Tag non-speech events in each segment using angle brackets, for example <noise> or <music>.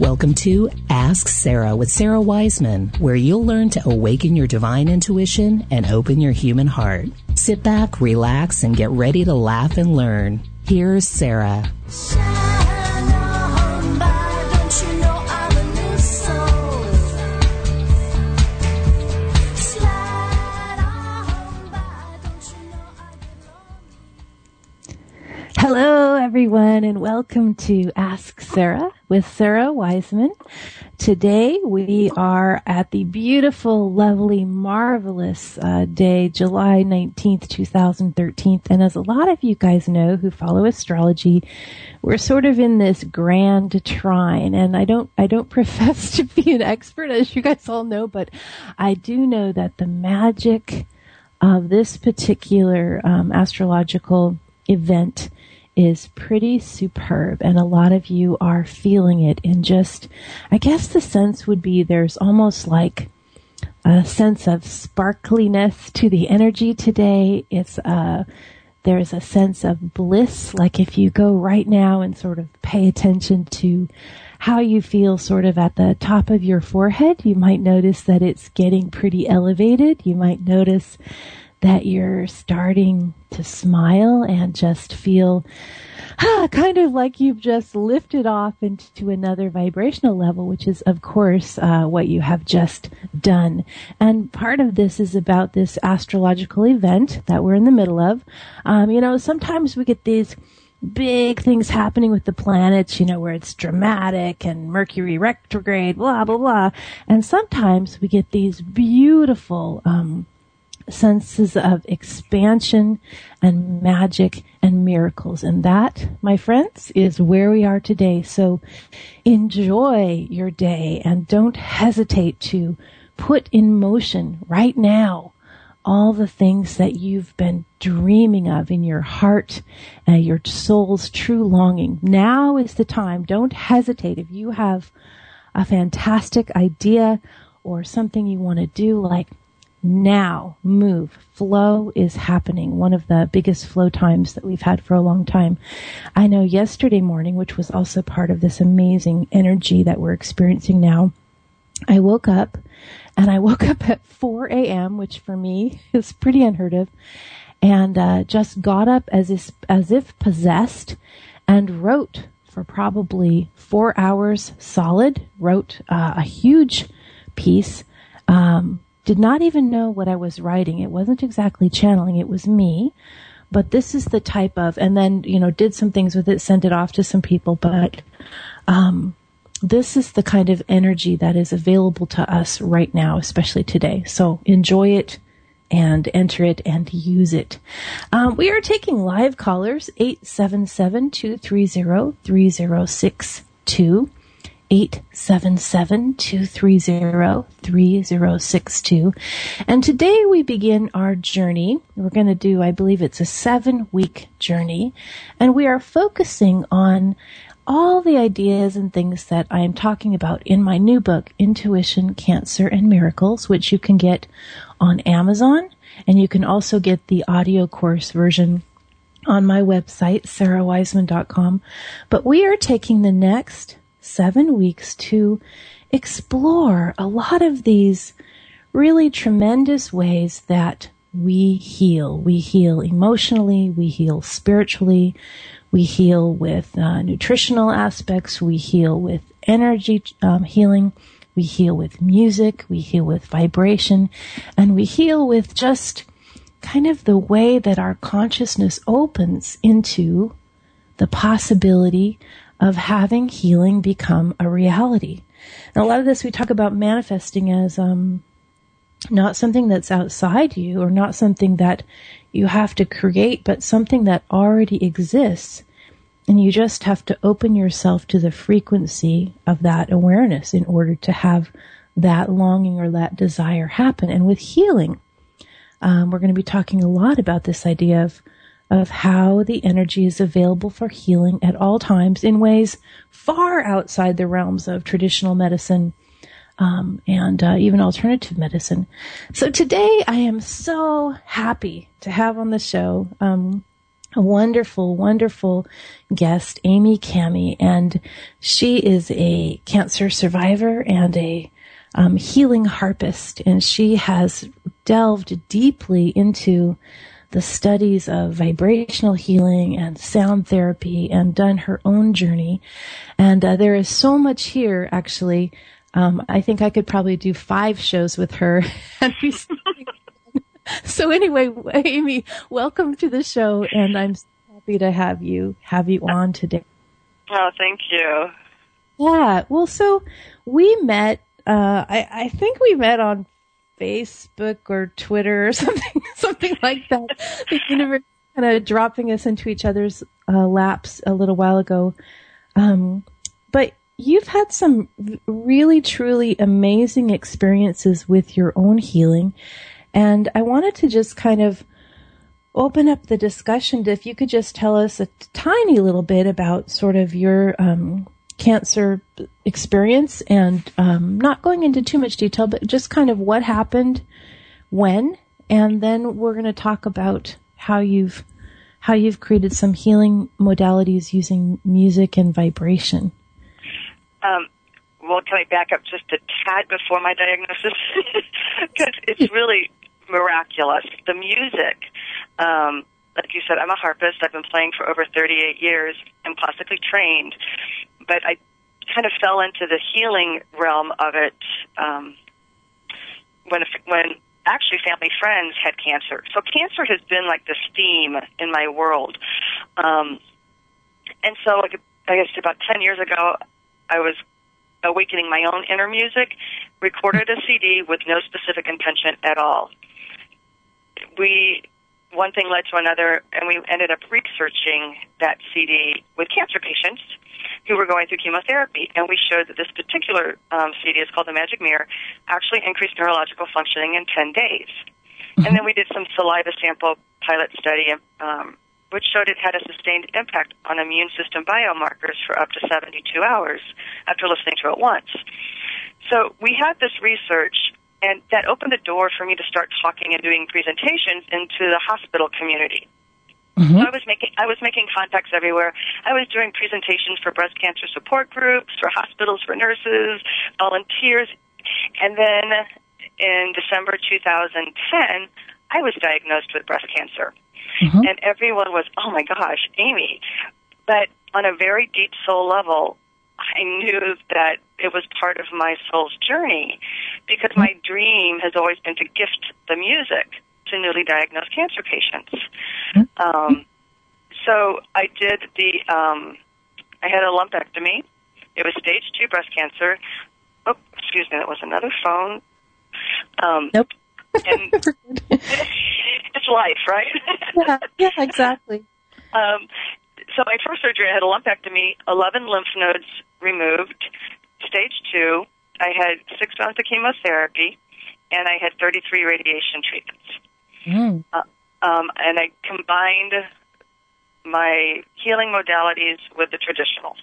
Welcome to Ask Sarah with Sarah Wiseman, where you'll learn to awaken your divine intuition and open your human heart. Sit back, relax, and get ready to laugh and learn. Here's Sarah. Hello, everyone, and welcome to Ask Sarah with Sarah Wiseman. Today we are at the beautiful, lovely, marvelous uh, day, July 19th, 2013. And as a lot of you guys know who follow astrology, we're sort of in this grand trine. And I don't, I don't <laughs> profess to be an expert, as you guys all know, but I do know that the magic of this particular um, astrological event is pretty superb and a lot of you are feeling it in just, I guess the sense would be there's almost like a sense of sparkliness to the energy today. It's, uh, there's a sense of bliss. Like if you go right now and sort of pay attention to how you feel sort of at the top of your forehead, you might notice that it's getting pretty elevated. You might notice that you're starting to smile and just feel ah, kind of like you've just lifted off into another vibrational level, which is, of course, uh, what you have just done. And part of this is about this astrological event that we're in the middle of. Um, you know, sometimes we get these big things happening with the planets, you know, where it's dramatic and Mercury retrograde, blah, blah, blah. And sometimes we get these beautiful, um, senses of expansion and magic and miracles. And that, my friends, is where we are today. So enjoy your day and don't hesitate to put in motion right now all the things that you've been dreaming of in your heart and your soul's true longing. Now is the time. Don't hesitate. If you have a fantastic idea or something you want to do, like now move. Flow is happening. One of the biggest flow times that we've had for a long time. I know yesterday morning which was also part of this amazing energy that we're experiencing now i woke up and i <laughs> woke up at 4 a.m which for me <laughs> is pretty unheard of and uh, just got up as if, as if possessed and wrote for probably four hours solid wrote uh, a huge piece um, did not even know what I was writing. It wasn't exactly channeling, it was me. But this is the type of, and then, you know, did some things with it, sent it off to some people, but, um, this is the kind of energy that is available to us right now, especially today. So enjoy it and enter it and use it. Um, we are taking live callers, 877-230-3062. 877-230-3062. And today we begin our journey. We're going to do, I believe it's a seven week journey. And we are focusing on all the ideas and things that I am talking about in my new book, Intuition, Cancer, and Miracles, which you can get on Amazon. And you can also get the audio course version on my website, sarahwiseman.com. But we are taking the next seven weeks to explore a lot of these really tremendous ways that we heal. We heal emotionally, we heal spiritually, we heal with uh, nutritional aspects, we heal with energy um, healing, we heal with music, we heal with vibration, and we heal with just kind of the way that our consciousness opens into the possibility of having healing become a reality. And a lot of this we talk about manifesting as um, not something that's outside you or not something that you have to create, but something that already exists. And you just have to open yourself to the frequency of that awareness in order to have that longing or that desire happen. And with healing, um, we're going to be talking a lot about this idea of of how the energy is available for healing at all times in ways far outside the realms of traditional medicine um, and uh, even alternative medicine. So today I am so happy to have on the show um, a wonderful, wonderful guest, Amy Camie, and she is a cancer survivor and a um, healing harpist, and she has delved deeply into the studies of vibrational healing and sound therapy and done her own journey. And uh, there is so much here, actually, um, I think I could probably do five shows with her. <laughs> so anyway, Amy, welcome to the show, and I'm so happy to have you have you on today. Oh, thank you. Yeah. Well, so we met. Uh, I, I think we met on Facebook or Twitter or <laughs> something, something like that. the universe kind of dropping us into each other's uh, laps a little while ago. Um, but you've had some really truly amazing experiences with your own healing. And I wanted to just kind of open up the discussion to if you could just tell us a tiny little bit about sort of your um, cancer experience and um, not going into too much detail, but just kind of what happened when. And then we're going to talk about how you've how you've created some healing modalities using music and vibration. Um, well, can I back up just a tad before my diagnosis? <laughs> Because it's really miraculous. The music, um, like you said, I'm a harpist. I've been playing for over 38 years. I'm classically trained, but I kind of fell into the healing realm of it um, when when actually family friends had cancer. So cancer has been like this theme in my world. Um, and so, I guess about 10 years ago, I was awakening my own inner music, recorded a CD with no specific intention at all. We, one thing led to another, and we ended up researching that CD with cancer patients who were going through chemotherapy, and we showed that this particular um, CD is called the Magic Mirror, actually increased neurological functioning in 10 days. Mm-hmm. And then we did some saliva sample pilot study um, which showed it had a sustained impact on immune system biomarkers for up to 72 hours after listening to it once. So we had this research, and that opened the door for me to start talking and doing presentations into the hospital community. Mm-hmm. So I was making I was making contacts everywhere. I was doing presentations for breast cancer support groups, for hospitals, for nurses, volunteers, and then in December 2010, I was diagnosed with breast cancer. Mm-hmm. And everyone was, oh my gosh, Amy. But on a very deep soul level, I knew that it was part of my soul's journey because my dream has always been to gift the music to newly diagnosed cancer patients. Um, so I did the, um, I had a lumpectomy. It was stage two breast cancer. Oh, excuse me, that was another phone. Um, nope. and <laughs> it's life, right? yeah, yeah, exactly. <laughs> Um, so my first surgery, I had a lumpectomy, 11 lymph nodes removed, stage two. I had six months of chemotherapy, and I had 33 radiation treatments. Mm. Uh, um, and I combined my healing modalities with the traditional.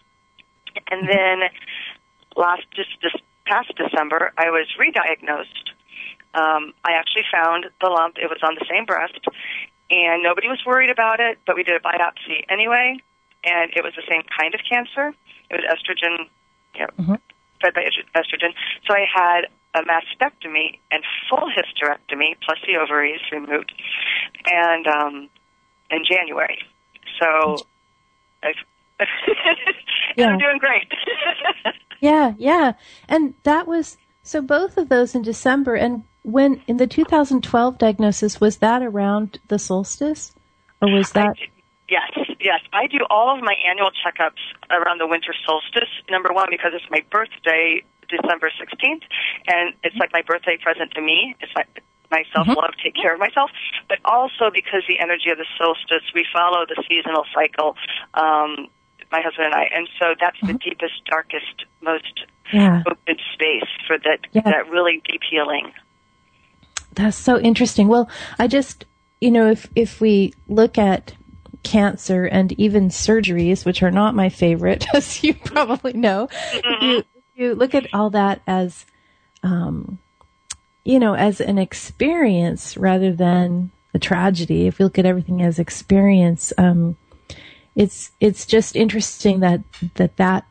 And then last just this past December, I was re-diagnosed. Um, I actually found the lump. It was on the same breast, and nobody was worried about it. But we did a biopsy anyway, and it was the same kind of cancer. It was estrogen, you know, Mhm. fed by estrogen. So I had a mastectomy and full hysterectomy plus the ovaries removed, and um, in January. So I've, <laughs> yeah. I'm doing great. <laughs> Yeah, yeah. And that was so both of those in December and when in the 2012 diagnosis was that around the solstice or was that do- yes, yes. I do all of my annual checkups around the winter solstice. Number one, because it's my birthday, December 16th, and it's like my birthday present to me. It's like my self love, take care of myself, but also because the energy of the solstice, we follow the seasonal cycle. Um, my husband and I, and so that's the deepest, darkest, most Yeah. open space for that Yeah. that really deep healing. That's so interesting. Well, I just, you know, if if we look at cancer and even surgeries, which are not my favorite, <laughs> as you probably know, if you, you look at all that as, um, you know, as an experience rather than a tragedy. If we look at everything as experience, um, it's it's just interesting that that that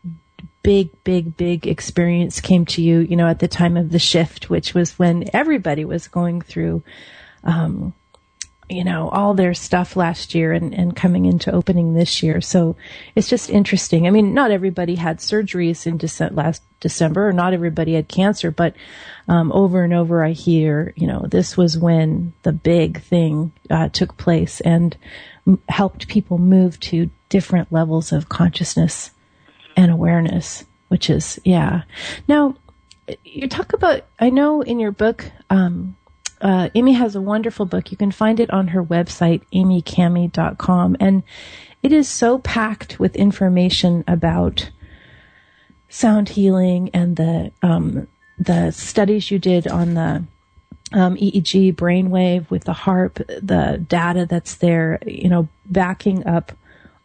big, big, big experience came to you, you know, at the time of the shift, which was when everybody was going through, um, you know, all their stuff last year and, and coming into opening this year. So it's just interesting. I mean, not everybody had surgeries in Dece- last December or not everybody had cancer, but, um, over and over I hear, you know, this was when the big thing, uh, took place and m- helped people move to different levels of consciousness and awareness, which is, yeah. Now, you talk about, I know in your book, um, uh, Amy has a wonderful book. You can find it on her website, amycamie.com. And it is so packed with information about sound healing and the, um, the studies you did on the um, EEG brainwave with the harp, the data that's there, you know, backing up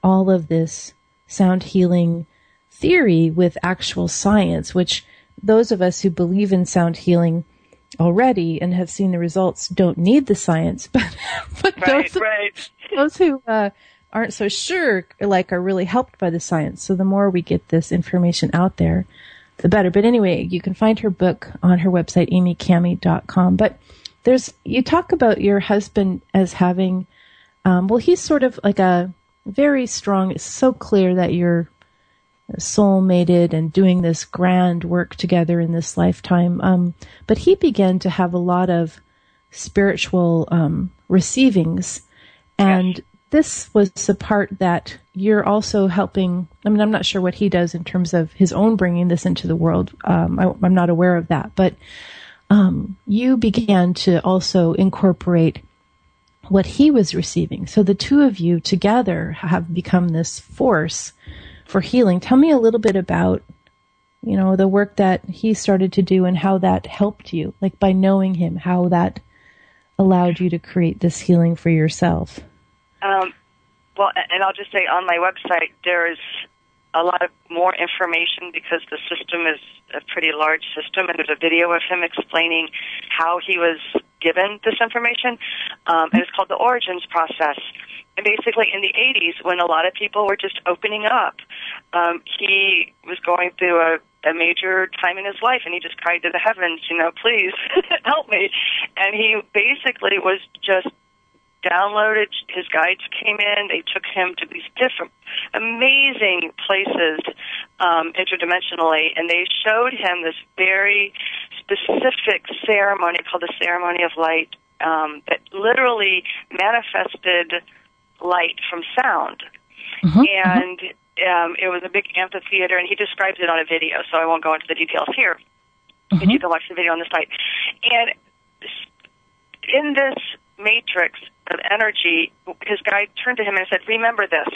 all of this sound healing theory with actual science, which those of us who believe in sound healing already and have seen the results don't need the science, <laughs> but, but Right, those, right. those who uh, aren't so sure, like, are really helped by the science. So the more we get this information out there, the better. But anyway, you can find her book on her website, amycamie.com. But there's, you talk about your husband as having, um, well, he's sort of like a very strong, it's so clear that you're soulmated and doing this grand work together in this lifetime. Um, but he began to have a lot of spiritual um, receivings, and this was the part that you're also helping. I mean, I'm not sure what he does in terms of his own bringing this into the world. Um, I, I'm not aware of that, but um, you began to also incorporate what he was receiving. So the two of you together have become this force for healing. Tell me a little bit about, you know, the work that he started to do and how that helped you, like by knowing him, how that allowed you to create this healing for yourself. Um, well, and I'll just say on my website there is a lot of more information because the system is a pretty large system, and there's a video of him explaining how he was given this information, um, and it's called the Origins Process. And basically, in the 80s, when a lot of people were just opening up, um, he was going through a, a major time in his life, and he just cried to the heavens, you know, please <laughs> help me. And he basically was just downloaded. His guides came in. They took him to these different, amazing places um, interdimensionally, and they showed him this very specific ceremony called the Ceremony of Light um, that literally manifested light from sound. Mm-hmm, mm-hmm. And um, it was a big amphitheater, and he describes it on a video, so I won't go into the details here. But you mm-hmm. can watch the video on the site. And in this matrix of energy, his guide turned to him and said, Remember this.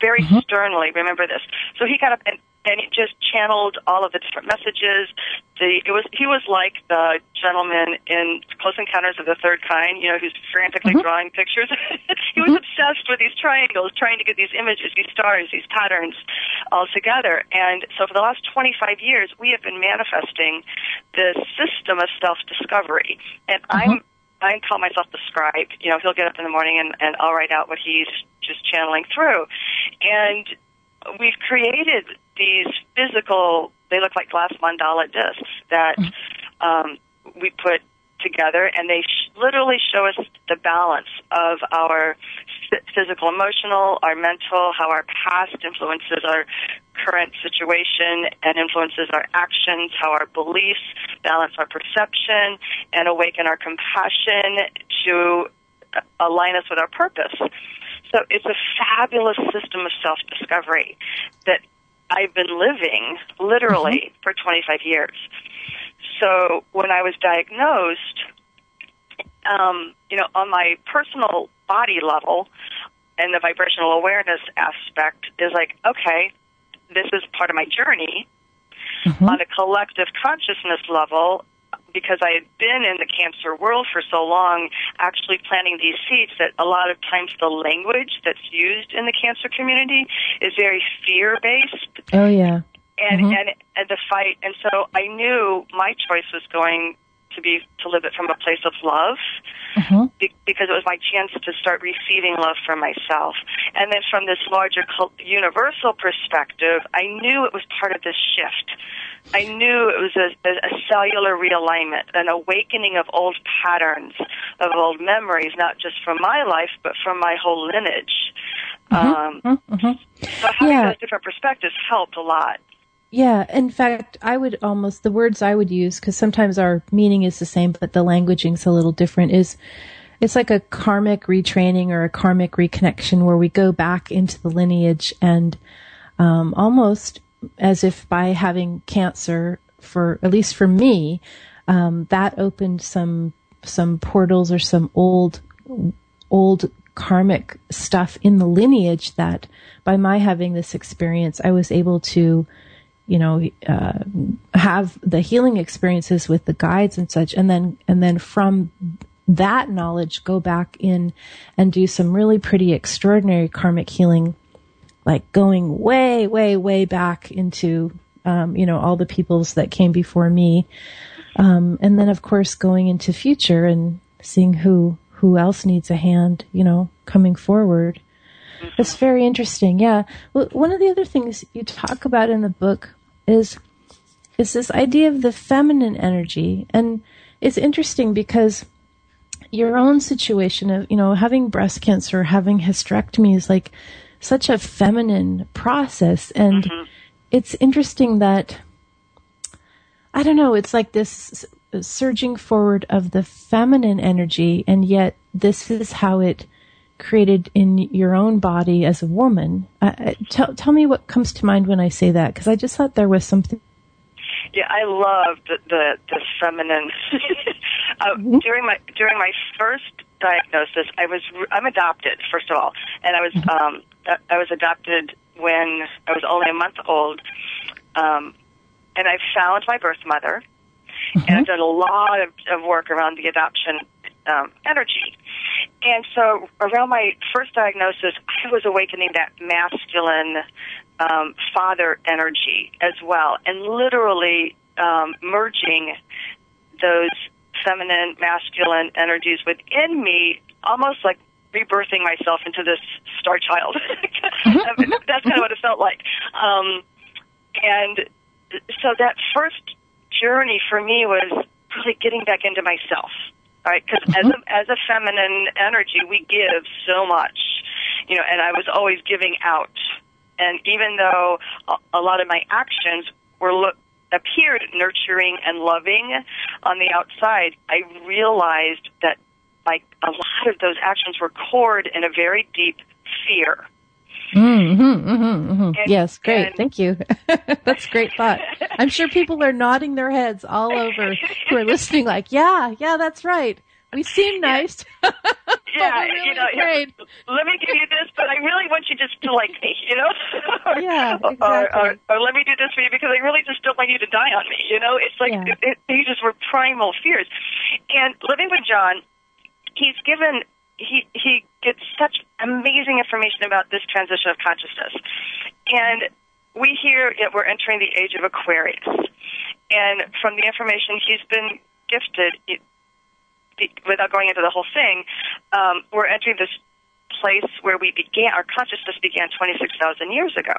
Very mm-hmm. sternly, remember this. So he got up and and he just channeled all of the different messages. The it was he was like the gentleman in Close Encounters of the Third Kind, you know, who's frantically Mhm. drawing pictures. <laughs> he was mm-hmm. obsessed with these triangles, trying to get these images, these stars, these patterns all together. And so for the last 25 years, we have been manifesting this system of self-discovery. And mm-hmm. I'm I call myself the scribe. You know, he'll get up in the morning and, and I'll write out what he's just channeling through. And we've created these physical, they look like glass mandala discs that um, we put together, and they sh- literally show us the balance of our ph- physical, emotional, our mental, how our past influences our current situation and influences our actions, how our beliefs balance our perception, and awaken our compassion to uh, align us with our purpose. So it's a fabulous system of self discovery that I've been living literally for 25 years. So when I was diagnosed, um, you know, on my personal body level and the vibrational awareness aspect is like, okay, this is part of my journey. On a collective consciousness level, because I had been in the cancer world for so long, actually planting these seeds that a lot of times the language that's used in the cancer community is very fear based Oh yeah. And, Mhm. and and the fight and so I knew my choice was going to be to live it from a place of love Mhm. be- because it was my chance to start receiving love for myself. And then from this larger universal perspective, I knew it was part of this shift. I knew it was a, a, cellular realignment, an awakening of old patterns, of old memories, not just from my life, but from my whole lineage. Um, Mhm. Mhm. so having Yeah. those different perspectives helped a lot. Yeah, in fact, I would almost the words I would use because sometimes our meaning is the same, but the languaging's a little different. Is it's like a karmic retraining or a karmic reconnection where we go back into the lineage and um, almost as if by having cancer for at least for me, um, that opened some some portals or some old old karmic stuff in the lineage that by my having this experience, I was able to you know, uh, have the healing experiences with the guides and such, and then and then from that knowledge go back in and do some really pretty extraordinary karmic healing, like going way, way, way back into um, you know all the peoples that came before me, um, and then of course going into future and seeing who who else needs a hand, you know, coming forward. That's very interesting. Yeah. Well, one of the other things you talk about in the book is is this idea of the feminine energy, and it's interesting because your own situation of you know having breast cancer, having hysterectomy is like such a feminine process, and mm-hmm. it's interesting that I don't know. It's like this surging forward of the feminine energy, and yet this is how it created in your own body as a woman. Uh, uh, tell tell me what comes to mind when I say that, because I just thought there was something. Yeah, I love the the, the feminine. <laughs> uh, during my during my first diagnosis, I was I'm adopted first of all, and I was um, I was adopted when I was only a month old, um, and I found my birth mother, and I've done a lot of, of work around the adoption um, energy. And so around my first diagnosis, I was awakening that masculine um, father energy as well, and literally um, merging those feminine, masculine energies within me, almost like rebirthing myself into this star child. <laughs> That's kind of what it felt like. Um, and so that first journey for me was really getting back into myself. Right, because as a mm-hmm. as a feminine energy, we give so much, you know. And I was always giving out, and even though a, a lot of my actions were look appeared nurturing and loving on the outside, I realized that like a lot of those actions were cored in a very deep fear. Mm-hmm, mm-hmm, mm-hmm. And- yes, great. and- Thank you. <laughs> That's great thought. I'm sure people are nodding their heads all over who are listening, like, yeah, yeah, that's right. We seem nice. <laughs> yeah, really you know, afraid. let me give you this, but I really want you just to like me, <laughs> you know? Yeah, or, exactly. or, or let me do this for you because I really just don't want you to die on me, you know? It's like, Yeah. it, it, these just were primal fears. And living with John, he's given, he, he gets such amazing information about this transition of consciousness. And we hear that we're entering the age of Aquarius. And from the information he's been gifted, it, without going into the whole thing, um, we're entering this place where we began, our consciousness began 26,000 years ago.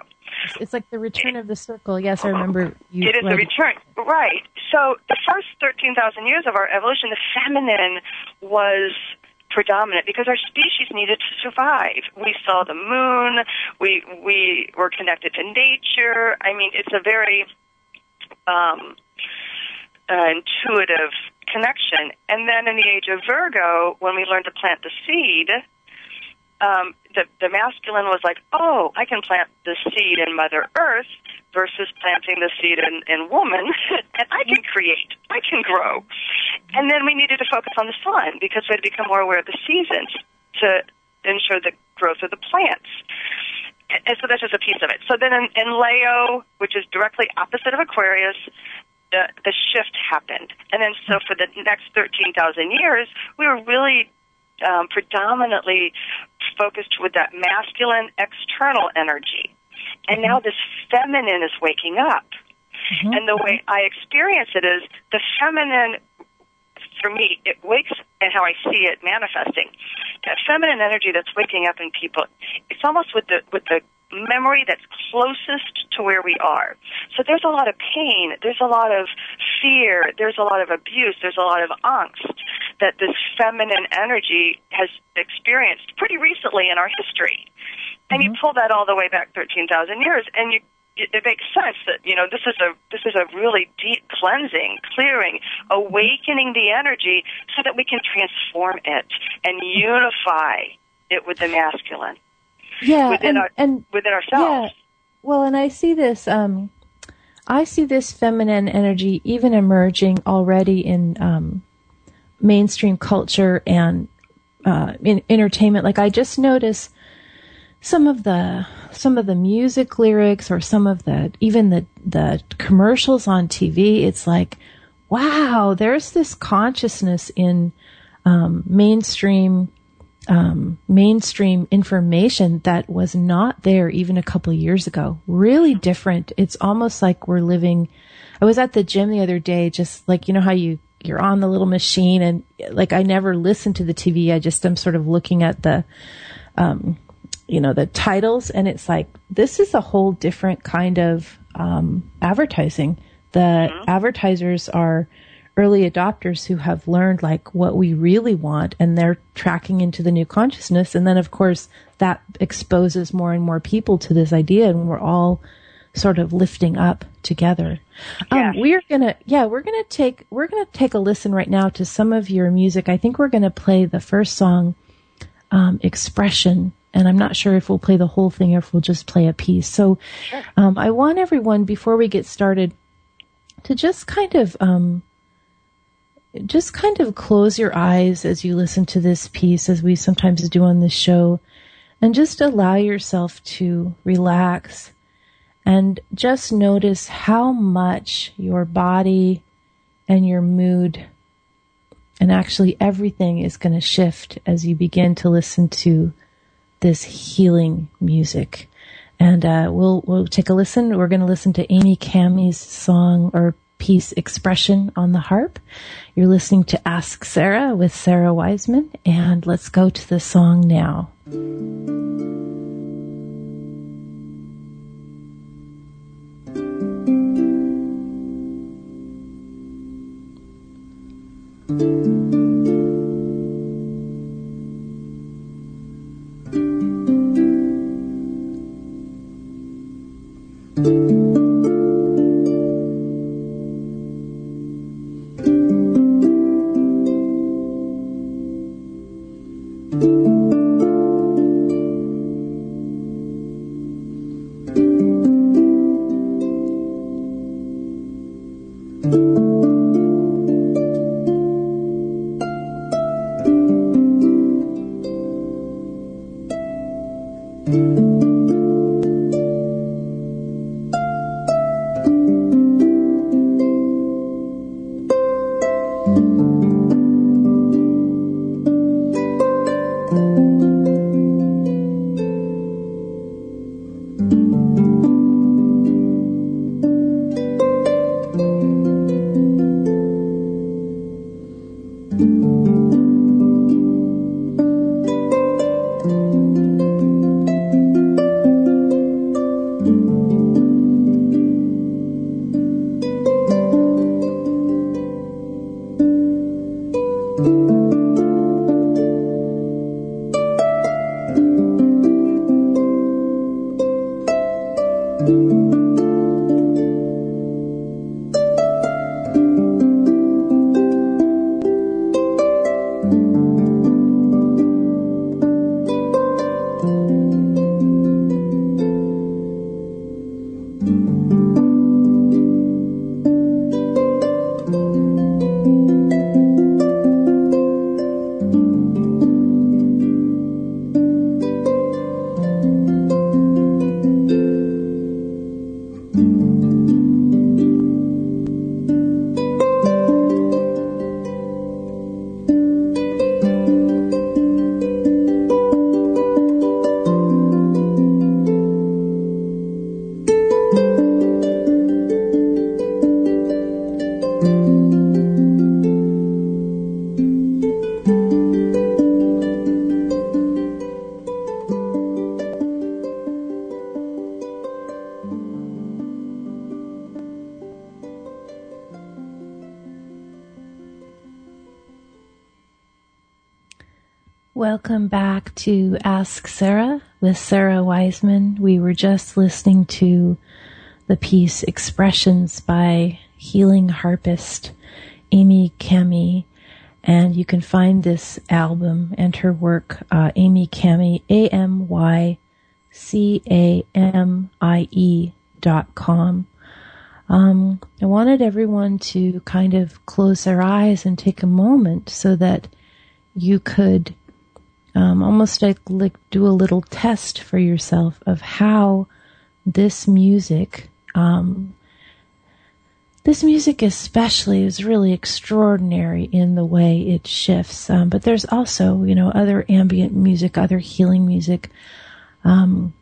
It's like the return of the circle. Yes, I remember you. It is the return. Right. So the first 13,000 years of our evolution, the feminine was predominant because our species needed to survive. We saw the moon. We, we were connected to nature. I mean, it's a very, um, uh, intuitive connection. And then in the age of Virgo, when we learned to plant the seed, um, the, the masculine was like, oh, I can plant the seed in Mother Earth versus planting the seed in, in woman, <laughs> and I can create, I can grow. And then we needed to focus on the sun because we had to become more aware of the seasons to ensure the growth of the plants. And so that's just a piece of it. So then in, in Leo, which is directly opposite of Aquarius, the, the shift happened. And then so for the next 13,000 years, we were really um, predominantly focused with that masculine external energy. And now this feminine is waking up. Mm-hmm. And the way I experience it is the feminine, for me, it wakes and how I see it manifesting. That feminine energy that's waking up in people, it's almost with the with the memory that's closest to where we are. So there's a lot of pain, there's a lot of fear, there's a lot of abuse, there's a lot of angst that this feminine energy has experienced pretty recently in our history. And you pull that all the way back 13,000 years and you it, makes sense that you know this is a this is a really deep cleansing, clearing, awakening the energy so that we can transform it and unify it with the masculine Yeah, within and, our and within ourselves. Well, and I see this. Um, I see this feminine energy even emerging already in um, mainstream culture and uh, in entertainment. Like I just notice some of the some of the music lyrics or some of the even the the commercials on TV. It's like, wow, there's this consciousness in um, mainstream um, mainstream information that was not there even a couple years ago. Really different. It's almost like we're living. I was at the gym the other day, just like you know how you you're on the little machine and like I never listen to the TV. I just am sort of looking at the, um, you know, the titles and it's like this is a whole different kind of um, advertising. The advertisers are early adopters who have learned like what we really want and they're tracking into the new consciousness and then of course that exposes more and more people to this idea and we're all sort of lifting up together. Um, we're gonna yeah we're gonna take we're gonna take a listen right now to some of your music. I think we're gonna play the first song um, expression and i'm not sure if we'll play the whole thing or if we'll just play a piece. So um, i want everyone before we get started to just kind of um, just kind of close your eyes as you listen to this piece, as we sometimes do on this show, and just allow yourself to relax and just notice how much your body and your mood and actually everything is going to shift as you begin to listen to this healing music. And uh, we'll we'll take a listen. We're going to listen to Amy Camie's song or piece "Expression" on the harp. You're listening to Ask Sarah with Sarah Wiseman, and let's go to the song now. thank you Ask Sarah with Sarah Wiseman. We were just listening to the piece Expressions by healing harpist Amy Camie. And you can find this album and her work, uh, Amy Camie, A-M-Y-C-A-M-I-E dot com. Um, I wanted everyone to kind of close their eyes and take a moment so that you could um, almost like, like do a little test for yourself of how this music, um, this music especially is really extraordinary in the way it shifts. Um, but there's also, you know, other ambient music, other healing music. Um,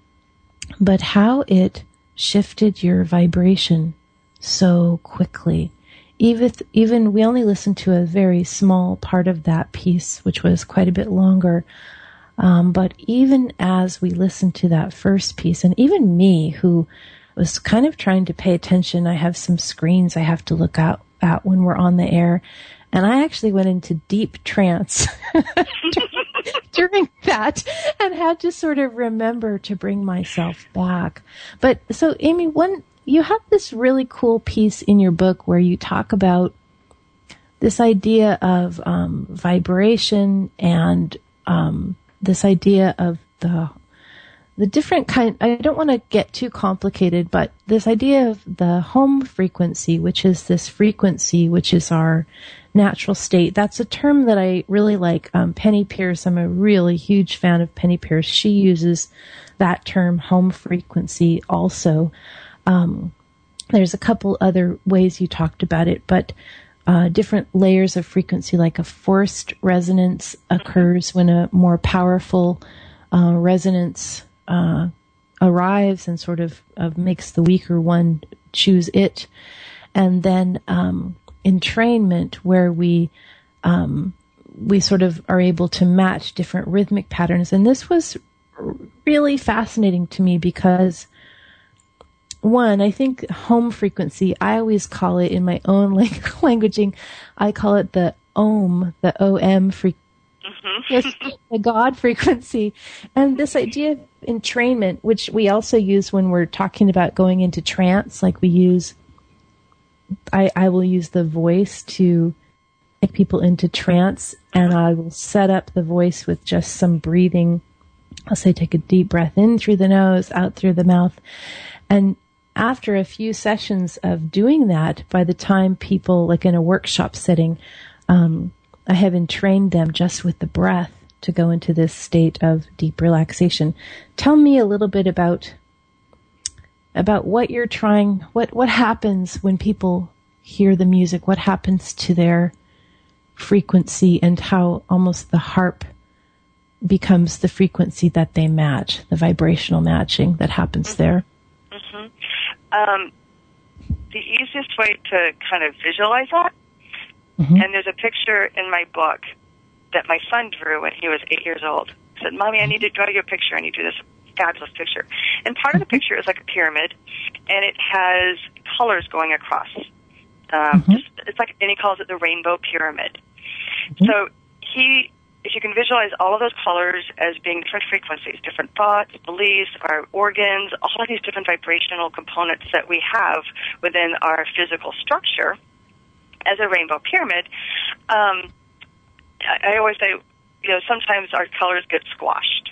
but how it shifted your vibration so quickly even even we only listened to a very small part of that piece, which was quite a bit longer. Um, but even as we listened to that first piece, and even me, who was kind of trying to pay attention, I have some screens I have to look out at when we're on the air, and I actually went into deep trance <laughs> during that and had to sort of remember to bring myself back. But so, Amy, one you have this really cool piece in your book where you talk about this idea of um, vibration and um, this idea of the the different kind. I don't want to get too complicated, but this idea of the home frequency, which is this frequency, which is our natural state. That's a term that I really like. Um, Penney Peirce. I'm a really huge fan of Penney Peirce She uses that term home frequency also. Um, there's a couple other ways you talked about it, but uh, different layers of frequency, like a forced resonance, occurs when a more powerful uh, resonance uh, arrives and sort of, of, makes the weaker one choose it. And then um, entrainment, where we um, we sort of are able to match different rhythmic patterns. And this was really fascinating to me because one, I think home frequency, I always call it in my own <laughs> like languaging, I call it the OM, the OM frequency. Mm-hmm. the God frequency. And this idea of entrainment, which we also use when we're talking about going into trance, like we use, I, I will use the voice to take people into trance and I will set up the voice with just some breathing. I'll say take a deep breath in through the nose, out through the mouth. And after a few sessions of doing that, by the time people, like in a workshop setting, um, I have entrained them just with the breath to go into this state of deep relaxation. Tell me a little bit about about what you're trying. What what happens when people hear the music? What happens to their frequency, and how almost the harp becomes the frequency that they match, the vibrational matching that happens there. Mm-hmm. Um, the easiest way to kind of visualize that, mm-hmm. and there's a picture in my book that my son drew when he was eight years old. He said, "Mommy, I need to draw you a picture. I need to do this fabulous picture." And part of the mm-hmm. picture is like a pyramid, and it has colors going across. Um, mm-hmm. just, it's like, and he calls it the rainbow pyramid. So he, if you can visualize all of those colors as being different frequencies, different thoughts, beliefs, our organs, all of these different vibrational components that we have within our physical structure as a rainbow pyramid, um, I, I always say, you know, sometimes our colors get squashed.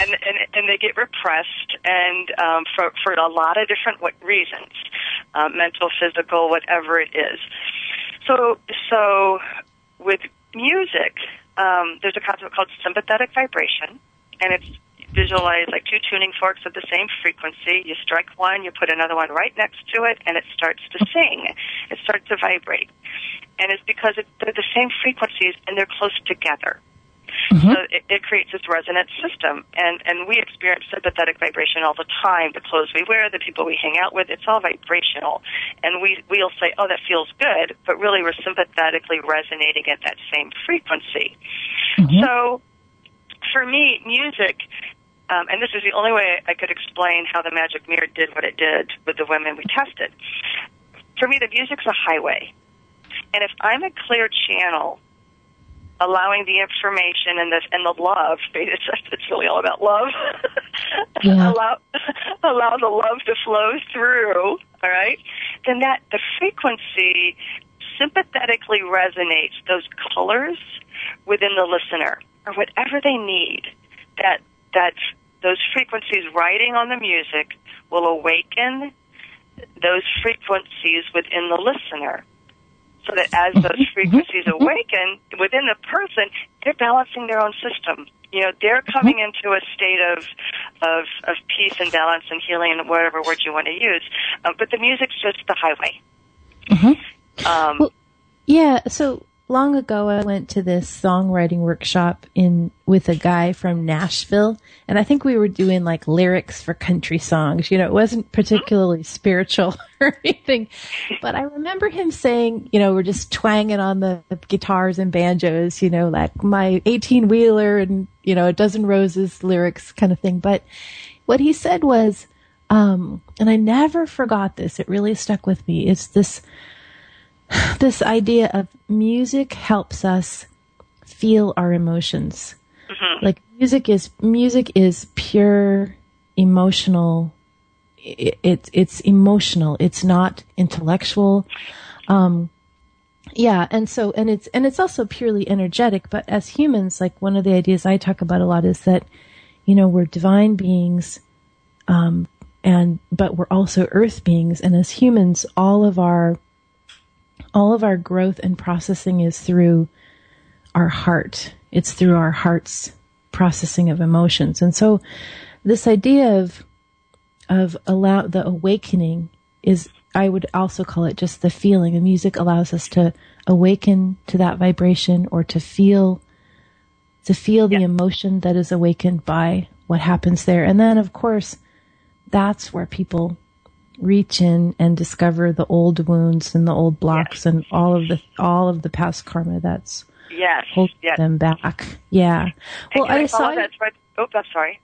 And, and and they get repressed, and um, for for a lot of different what reasons, uh, mental, physical, whatever it is. So so with music, um, there's a concept called sympathetic vibration, and it's visualized like two tuning forks of the same frequency. You strike one, you put another one right next to it, and it starts to sing. It starts to vibrate, and it's because it, they're the same frequencies and they're close together. So it, it creates this resonant system, and and we experience sympathetic vibration all the time. The clothes we wear, the people we hang out with, it's all vibrational, and we we'll say, "Oh, that feels good," but really we're sympathetically resonating at that same frequency. So, for me, music. Um, and this is the only way I could explain how the magic mirror did what it did with the women we tested. For me, the music's a highway. And if I'm a clear channel allowing the information and the and the love. <laughs> It's it's really all about love. Yeah. <laughs> allow allow the love to flow through. All right, then that the frequency sympathetically resonates those colors within the listener or whatever they need. That that those frequencies riding on the music will awaken those frequencies within the listener so that as those frequencies awaken within the person, they're balancing their own system. You know, they're coming into a state of of of peace and balance and healing and whatever word you want to use. Uh, but the music's just the highway. Um, Well, Yeah, so long ago I went to this songwriting workshop in with a guy from Nashville and I think we were doing like lyrics for country songs. You know, it wasn't particularly spiritual <laughs> or anything. But I remember him saying, you know, we're just twanging on the guitars and banjos, you know, like my 18 wheeler and, you know, a dozen roses lyrics kind of thing. But what he said was, um, and I never forgot this. It really stuck with me. It's this, <sighs> this idea of music helps us feel our emotions. Like music is music is pure emotional. It, it it's emotional. It's not intellectual. Um, yeah, and so and it's and it's also purely energetic. But as humans, like one of the ideas I talk about a lot is that you know we're divine beings um, and but we're also earth beings and as humans all of our all of our growth and processing is through our heart. It's through our heart's processing of emotions. And so this idea of of allow the awakening is i would also call it just the feeling. The music allows us to awaken to that vibration or to feel to feel the emotion that is awakened by what happens there. And then, of course, that's where people reach in and discover the old wounds and the old blocks and all of the all of the past karma that's yes, holding yes. them back. Yeah. Well, And can I saw. follow that thread? Oh, I'm sorry.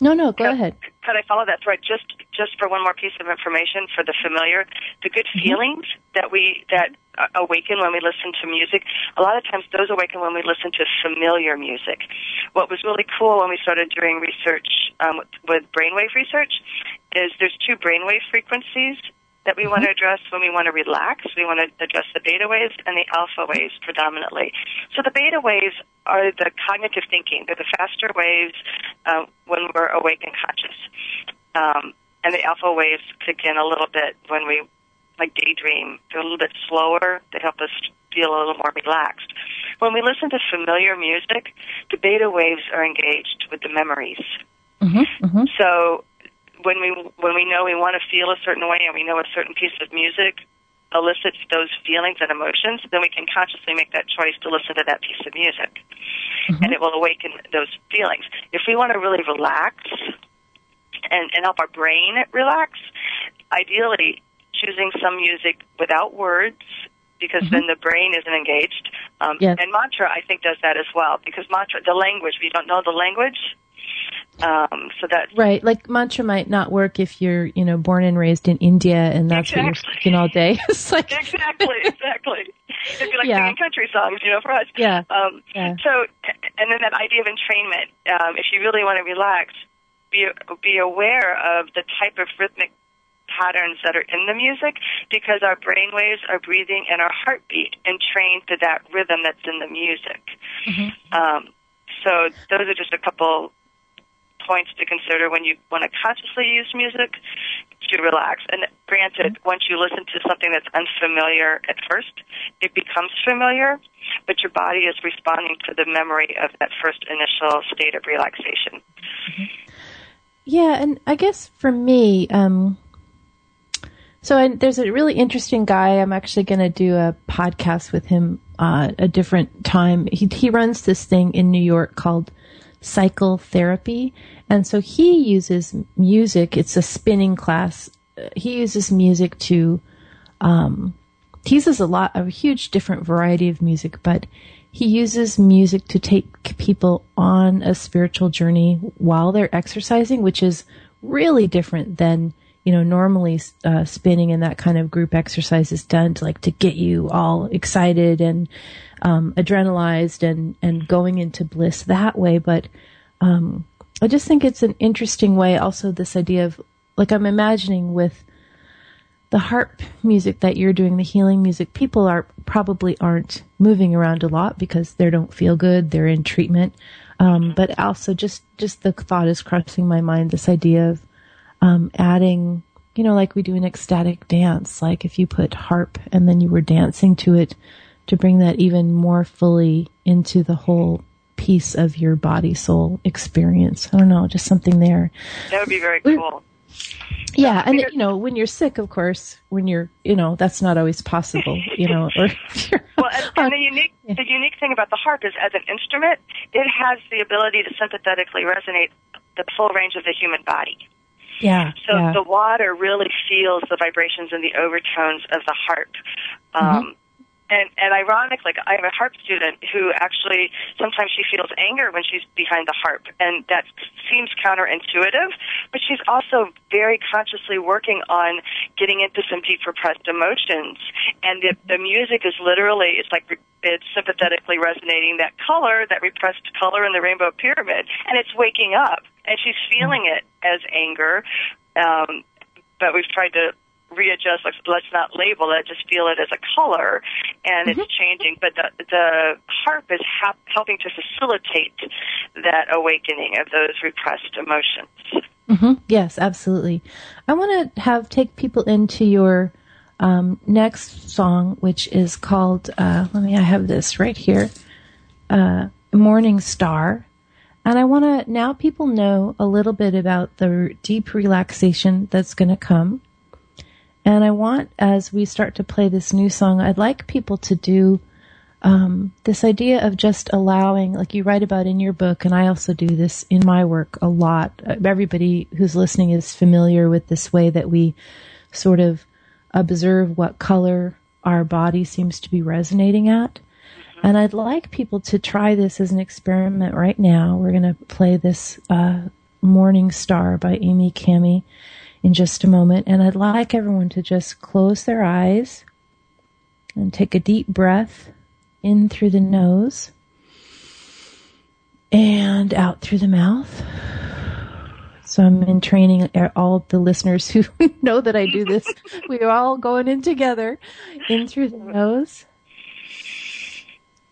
No, no, go Could- ahead. Could I follow that thread just just for one more piece of information for the familiar, the good Mm-hmm. feelings that we that uh, awaken when we listen to music. A lot of times, those awaken when we listen to familiar music. What was really cool when we started doing research um, with, with brainwave research is there's two brainwave frequencies that we want to address when we want to relax. We want to address the beta waves and the alpha waves predominantly. So the beta waves are the cognitive thinking. They're the faster waves uh, when we're awake and conscious. Um, and the alpha waves kick in a little bit when we like daydream. They're a little bit slower. They help us feel a little more relaxed. When we listen to familiar music, the beta waves are engaged with the memories. Mm-hmm, So when we when we know we want to feel a certain way and we know a certain piece of music elicits those feelings and emotions, then we can consciously make that choice to listen to that piece of music. And it will awaken those feelings. If we want to really relax and, and help our brain relax, ideally choosing some music without words because then the brain isn't engaged. Um, Yes. And mantra, I think, does that as well because mantra, the language, we don't know the language. Um, so that Right, like mantra might not work if you're, you know, born and raised in India and that's what you're Exactly. speaking all day. <laughs> It's like, <laughs> exactly, exactly. It'd be like Yeah. singing country songs, you know, for us. Yeah. Um, Yeah. So, and then that idea of entrainment. Um, if you really want to relax, be be aware of the type of rhythmic patterns that are in the music because our brain waves, our breathing, and our heartbeat entrain to that rhythm that's in the music. Um, so those are just a couple points to consider when you want to consciously use music to relax. And granted, once you listen to something that's unfamiliar at first, it becomes familiar, but your body is responding to the memory of that first initial state of relaxation. Yeah, and I guess for me, um, so I, there's a really interesting guy. I'm actually going to do a podcast with him uh, a different time. He he runs this thing in New York called Cycle Therapy, and so he uses music. It's a spinning class. He uses music to um, he uses a lot of a huge different variety of music, but he uses music to take people on a spiritual journey while they're exercising, which is really different than you know normally uh, spinning and that kind of group exercise is done to like to get you all excited and um, adrenalized and and going into bliss that way. But um, I just think it's an interesting way. Also, this idea of like I'm imagining with the harp music that you're doing, the healing music, people are probably aren't moving around a lot because they don't feel good. They're in treatment. Um, but also just, just the thought is crossing my mind, this idea of, um, adding, you know, like we do an ecstatic dance, like if you put harp and then you were dancing to it to bring that even more fully into the whole piece of your body soul experience. I don't know, just something there. That would be very cool. Yeah, and you know, when you're sick, of course, when you're, you know, that's not always possible, you know, or <laughs> Well, and, and the <laughs> unique the unique thing about the harp is, as an instrument, it has the ability to sympathetically resonate the full range of the human body. yeah, So yeah, the water really feels the vibrations and the overtones of the harp. Um, And and ironically, I have a harp student who actually sometimes she feels anger when she's behind the harp, and that seems counterintuitive. But she's also very consciously working on getting into some deep repressed emotions, and the, the music is literally it's like it's sympathetically resonating that color, that repressed color in the rainbow pyramid, and it's waking up, and she's feeling it as anger. Um, but we've tried to readjust. Let's, let's not label it. Just feel it as a color, and it's changing. But the the harp is ha- helping to facilitate that awakening of those repressed emotions. hmm yes, absolutely. I want to have take people into your um, next song, which is called. Uh, let me. I have this right here. Uh, Morning Star. And I want to now people know a little bit about the deep relaxation that's going to come. And I want, as we start to play this new song, I'd like people to do um, this idea of just allowing, like you write about in your book, and I also do this in my work a lot. Everybody who's listening is familiar with this way that we sort of observe what color our body seems to be resonating at. And I'd like people to try this as an experiment right now. We're going to play this uh, Morning Star by Amy Camie in just a moment. And I'd like everyone to just close their eyes and take a deep breath in through the nose and out through the mouth. So I'm in training all the listeners who <laughs> know that I do this. we are all going in together in through the nose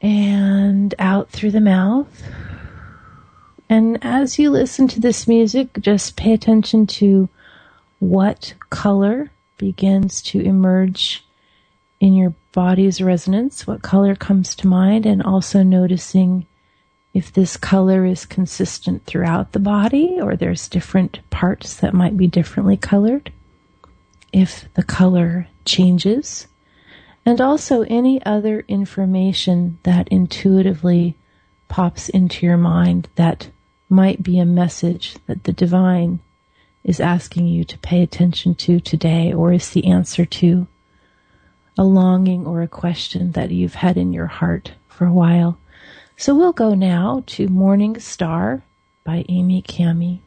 and out through the mouth. And as you listen to this music, just pay attention to what color begins to emerge in your body's resonance, what color comes to mind, and also noticing if this color is consistent throughout the body or there's different parts that might be differently colored. If the color changes, and also any other information that intuitively pops into your mind that might be a message that the divine is asking you to pay attention to today or is the answer to a longing or a question that you've had in your heart for a while. So we'll go now to Morning Star by Amy Camie.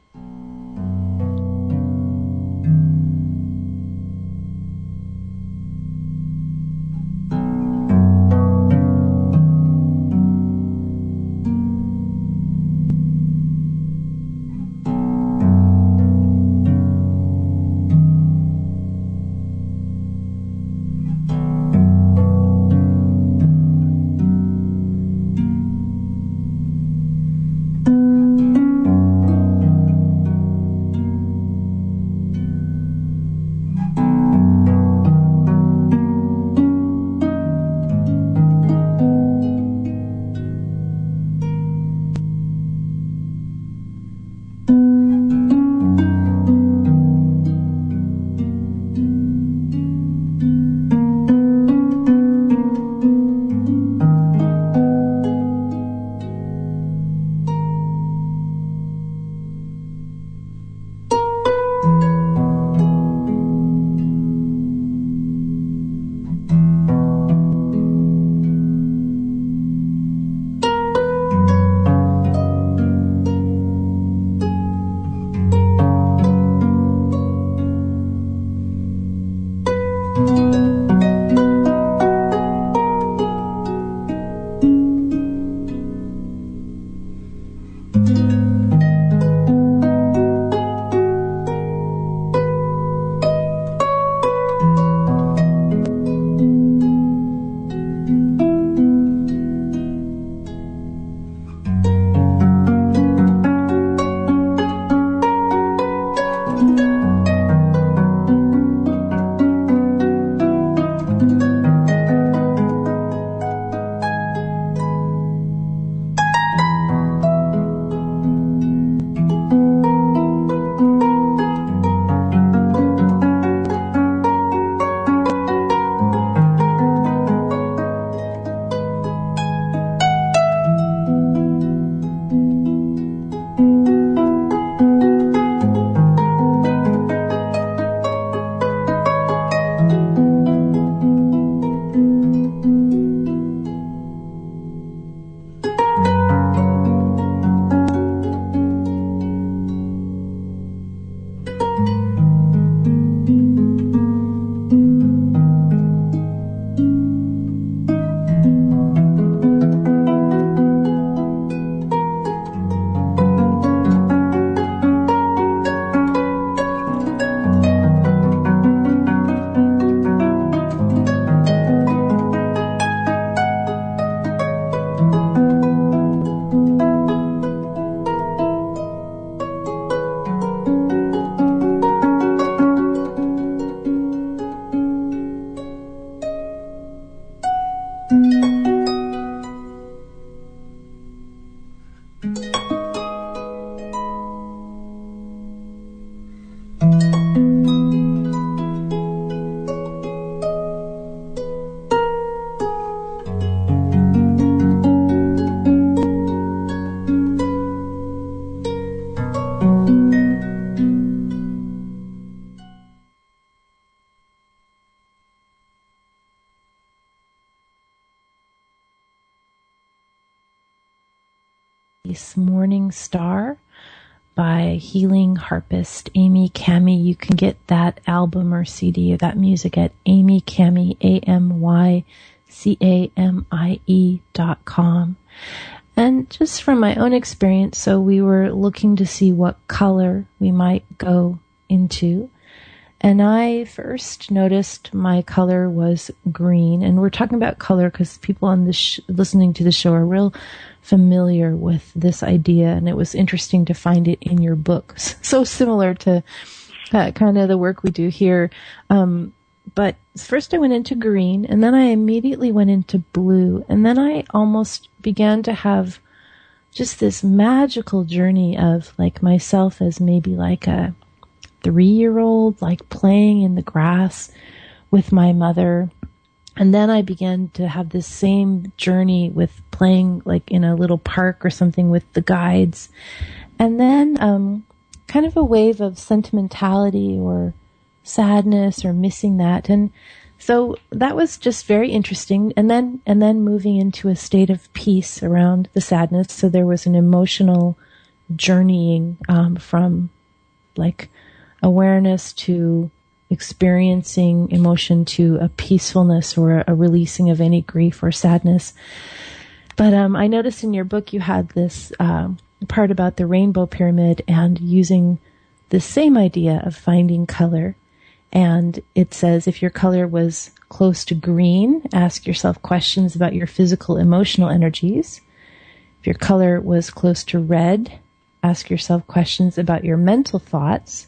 Album CD of that music at Amy Camie, A-M-Y C-A-M-I-E dot com. And just from my own experience, so we were looking to see what color we might go into. And I first noticed my color was green. And we're talking about color because people on this sh- listening to the show are real familiar with this idea. And it was interesting to find it in your book. <laughs> So similar to uh, kind of the work we do here. Um, but first I went into green and then I immediately went into blue and then I almost began to have just this magical journey of like myself as maybe like a three year old, like playing in the grass with my mother. And then I began to have this same journey with playing like in a little park or something with the guides. And then, um, kind of a wave of sentimentality or sadness or missing that. And so that was just very interesting. And then, and then moving into a state of peace around the sadness. So there was an emotional journeying, um, from like awareness to experiencing emotion to a peacefulness or a releasing of any grief or sadness. But um, I noticed in your book you had this um, part about the rainbow pyramid and using the same idea of finding color and it says if your color was close to green, ask yourself questions about your physical emotional energies. If your color was close to red, ask yourself questions about your mental thoughts.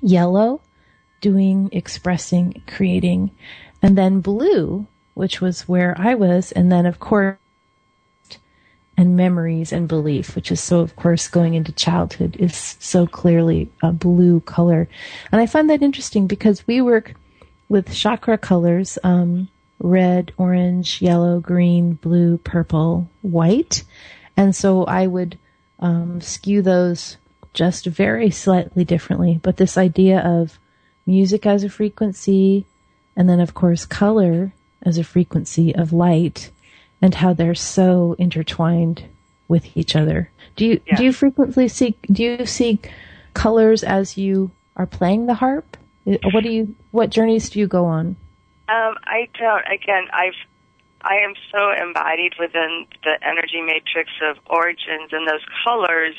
Yellow, doing, expressing, creating. And then blue, which was where I was. And then, of course, and memories and belief, which is so, of course, going into childhood is so clearly a blue color. And I find that interesting because we work with chakra colors, um, red, orange, yellow, green, blue, purple, white. And so I would, um, skew those just very slightly differently. But this idea of music as a frequency, and then of course color as a frequency of light, and how they're so intertwined with each other. Do you do you frequently see do you see colors as you are playing the harp? What do you what journeys do you go on? Um, I don't. Again, I've I am so embodied within the energy matrix of origins, and those colors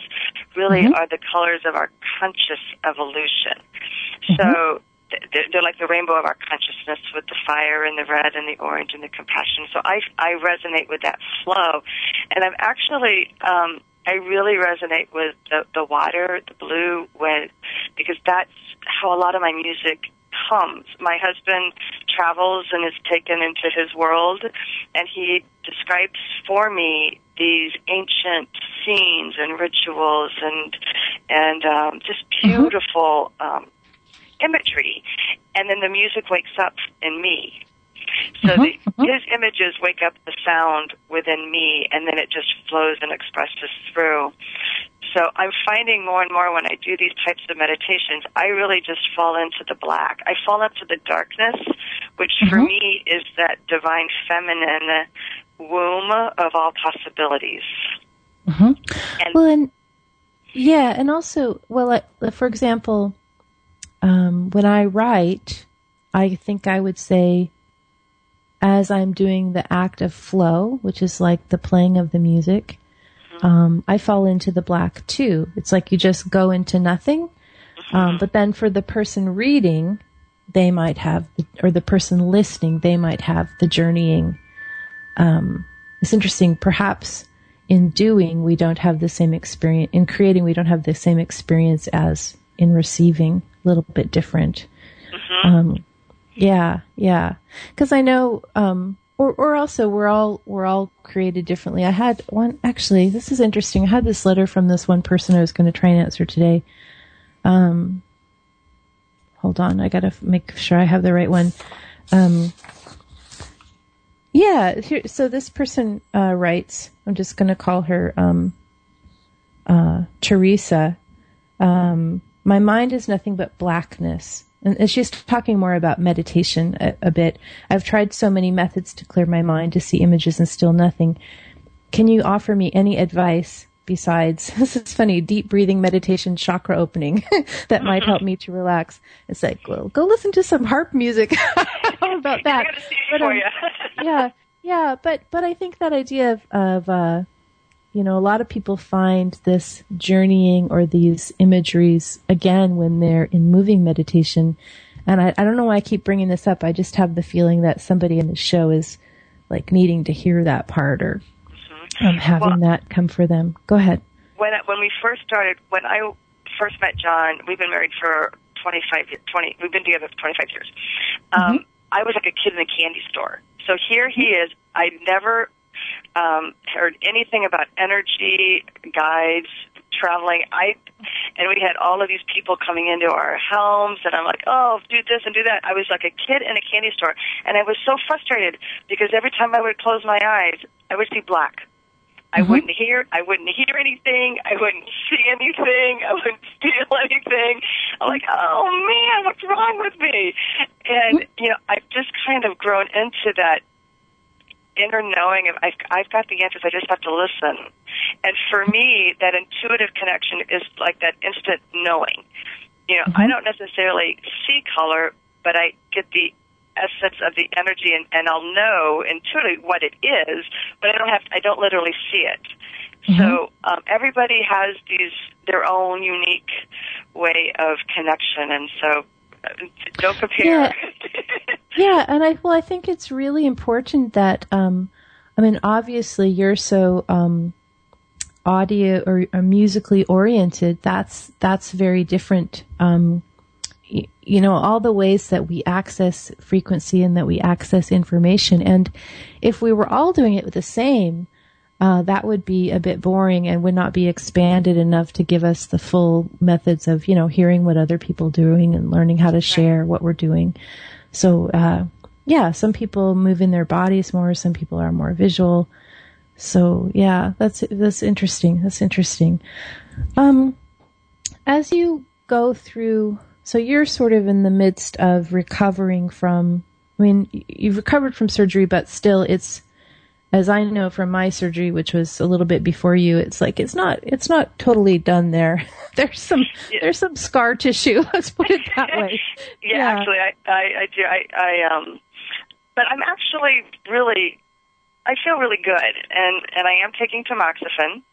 really mm-hmm. are the colors of our conscious evolution. Mm-hmm. So they're they're like the rainbow of our consciousness with the fire and the red and the orange and the compassion. So I I resonate with that flow, and I'm actually um, I really resonate with the the water, the blue, when because that's how a lot of my music comes. My husband travels and is taken into his world, and he describes for me these ancient scenes and rituals and and um, just mm-hmm. beautiful. Mm-hmm. Um, imagery, and then the music wakes up in me. So uh-huh, the, uh-huh. his images wake up the sound within me, and then it just flows and expresses through. So I'm finding more and more when I do these types of meditations, I really just fall into the black. I fall into the darkness, which uh-huh. for me is that divine feminine womb of all possibilities. Uh-huh. And well, and yeah, and also, well, for example, um, when I write, I think I would say, as I'm doing the act of flow, which is like the playing of the music, um, I fall into the black too. It's like you just go into nothing. Um, but then for the person reading, they might have, or the person listening, they might have the journeying. Um, it's interesting. Perhaps in doing, we don't have the same experience. In creating, we don't have the same experience as in receiving little bit different. Mm-hmm. Um, yeah, yeah. Because I know, um, or or also we're all we're all created differently. I had one actually. This is interesting. I had this letter from this one person I was going to try and answer today. Um, hold on, I got to make sure I have the right one. Um, yeah. Here, so this person uh, writes. I'm just going to call her um, uh, Teresa. Um, my mind is nothing but blackness. And she's talking more about meditation a, a, bit. I've tried so many methods to clear my mind to see images and still nothing. Can you offer me any advice besides <laughs> this is funny deep breathing meditation chakra opening <laughs> that might help me to relax it's like well go listen to some harp music <laughs> how about that but, um, yeah yeah but but i think that idea of of uh you know a lot of people find this journeying or these imageries again when they're in moving meditation and I, I don't know why i keep bringing this up i just have the feeling that somebody in the show is like needing to hear that part or um, having well, that come for them. Go ahead. When when we first started, when I first met John, we've been married for 25, 20, we've been together for 25 years. Um, mm-hmm. I was like a kid in a candy store. So here he is. I never um, heard anything about energy, guides, traveling. I and we had all of these people coming into our homes, and I'm like, oh, do this and do that. I was like a kid in a candy store, and I was so frustrated because every time I would close my eyes, I would see black. I mm-hmm. wouldn't hear. I wouldn't hear anything. I wouldn't see anything. I wouldn't <laughs> feel anything. I'm like, oh man, what's wrong with me? And you know, I've just kind of grown into that inner knowing of I've, I've got the answers. I just have to listen. And for me, that intuitive connection is like that instant knowing. You know, mm-hmm. I don't necessarily see color, but I get the essence of the energy and, and I'll know intuitively what it is, but I don't have I don't literally see it. Mm-hmm. So um, everybody has these their own unique way of connection, and so <laughs> don't compare. Yeah. yeah, and I well, I think it's really important that um, I mean, obviously, you're so um, audio or, or, musically oriented. That's that's very different um, you know, all the ways that we access frequency and that we access information. And if we were all doing it the same, uh, that would be a bit boring and would not be expanded enough to give us the full methods of, you know, hearing what other people are doing and learning how to share what we're doing. So, uh, yeah, some people move in their bodies more, some people are more visual. So, yeah, that's, that's interesting. That's interesting. Um, as you go through so you're sort of in the midst of recovering from, I mean, you've recovered from surgery, but still it's, as I know from my surgery, which was a little bit before you, it's like it's not it's not totally done there. <laughs> there's some yeah. there's some scar tissue. <laughs> Let's put it that way. <laughs> yeah, yeah, actually, I, I I do I I um, but I'm actually really I feel really good, and and I am taking tamoxifen.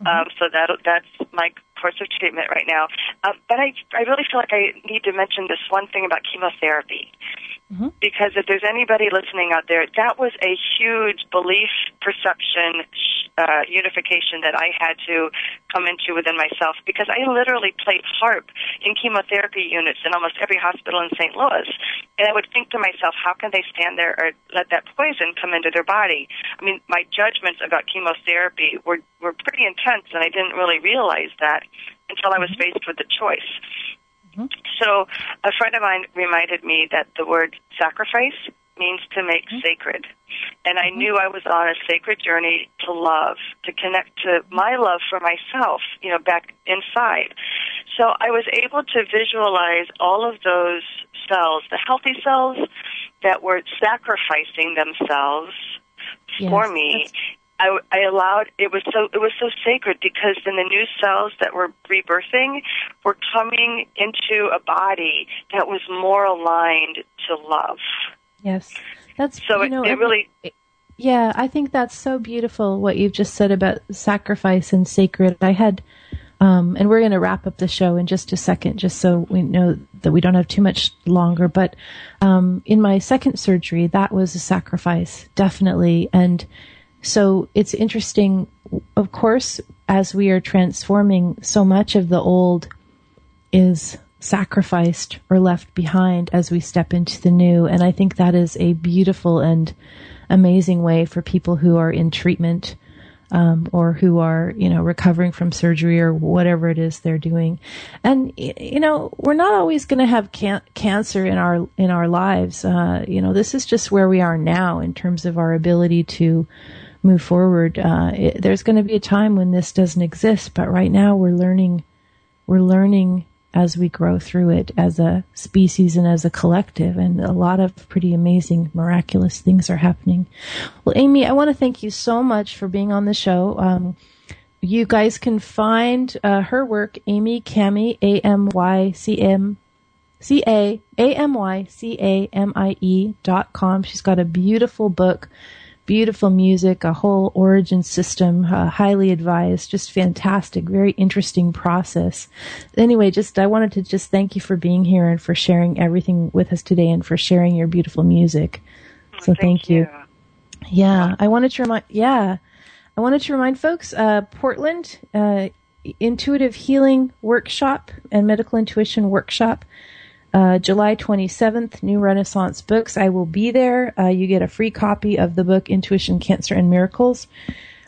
Mm-hmm. Um, so that that's my course of treatment right now. Uh, but I, I really feel like I need to mention this one thing about chemotherapy. Mm-hmm. Because if there's anybody listening out there, that was a huge belief, perception, uh, unification that I had to come into within myself. Because I literally played harp in chemotherapy units in almost every hospital in St. Louis, and I would think to myself, how can they stand there or let that poison come into their body? I mean, my judgments about chemotherapy were were pretty intense, and I didn't really realize that until I was mm-hmm. faced with the choice. Mm-hmm. So a friend of mine reminded me that the word sacrifice means to make mm-hmm. sacred. And I mm-hmm. knew I was on a sacred journey to love, to connect to my love for myself, you know, back inside. So I was able to visualize all of those cells, the healthy cells that were sacrificing themselves yes, for me I, I allowed it was so it was so sacred because then the new cells that were rebirthing were coming into a body that was more aligned to love. Yes, that's so you know, it, it really. yeah, I think that's so beautiful what you've just said about sacrifice and sacred. I had, um, and we're going to wrap up the show in just a second, just so we know that we don't have too much longer. But um, in my second surgery, that was a sacrifice, definitely, and so it's interesting, of course, as we are transforming, so much of the old is sacrificed or left behind as we step into the new. And I think that is a beautiful and amazing way for people who are in treatment um, or who are, you know, recovering from surgery or whatever it is they're doing. And you know, we're not always going to have can- cancer in our in our lives. Uh, you know, this is just where we are now in terms of our ability to move forward. Uh, it, there's going to be a time when this doesn't exist, but right now we're learning, we're learning as we grow through it as a species and as a collective, and a lot of pretty amazing, miraculous things are happening. Well, Amy, I want to thank you so much for being on the show. Um, you guys can find uh, her work, Amy Camie, A M Y C M C A A M Y C A M I E dot com. She's got a beautiful book, beautiful music, a whole origin system, uh, highly advised, just fantastic, very interesting process. Anyway, just I wanted to just thank you for being here and for sharing everything with us today and for sharing your beautiful music. So thank, thank you. Yeah, I wanted to remind. Yeah, I wanted to remind folks. Uh, Portland uh, Intuitive Healing Workshop and Medical Intuition Workshop. Uh, July 27th, New Renaissance Books. I will be there. Uh, you get a free copy of the book Intuition, Cancer, and Miracles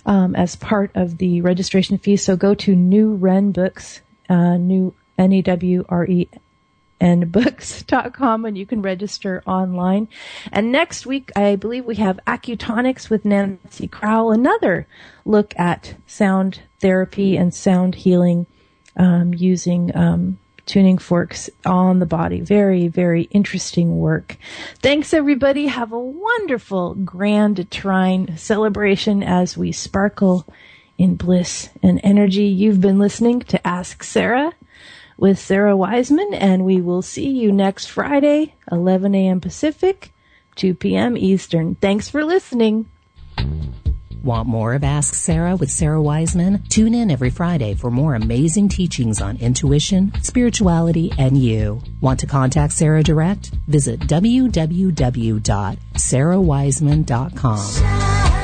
um, as part of the registration fee. So go to New Ren Books, uh, new N E W R E N books.com <laughs> and you can register online. And next week, I believe we have Acutonics with Nancy Crowell, another look at sound therapy and sound healing um, using um, tuning forks on the body. Very, very interesting work. Thanks everybody. Have a wonderful grand trine celebration as we sparkle in bliss and energy. You've been listening to Ask Sarah with Sarah Wiseman and we will see you next Friday, 11 a.m. Pacific, 2 p.m. Eastern. Thanks for listening. Want more of Ask Sarah with Sarah Wiseman? Tune in every Friday for more amazing teachings on intuition, spirituality, and you. Want to contact Sarah direct? Visit www.sarahwiseman.com.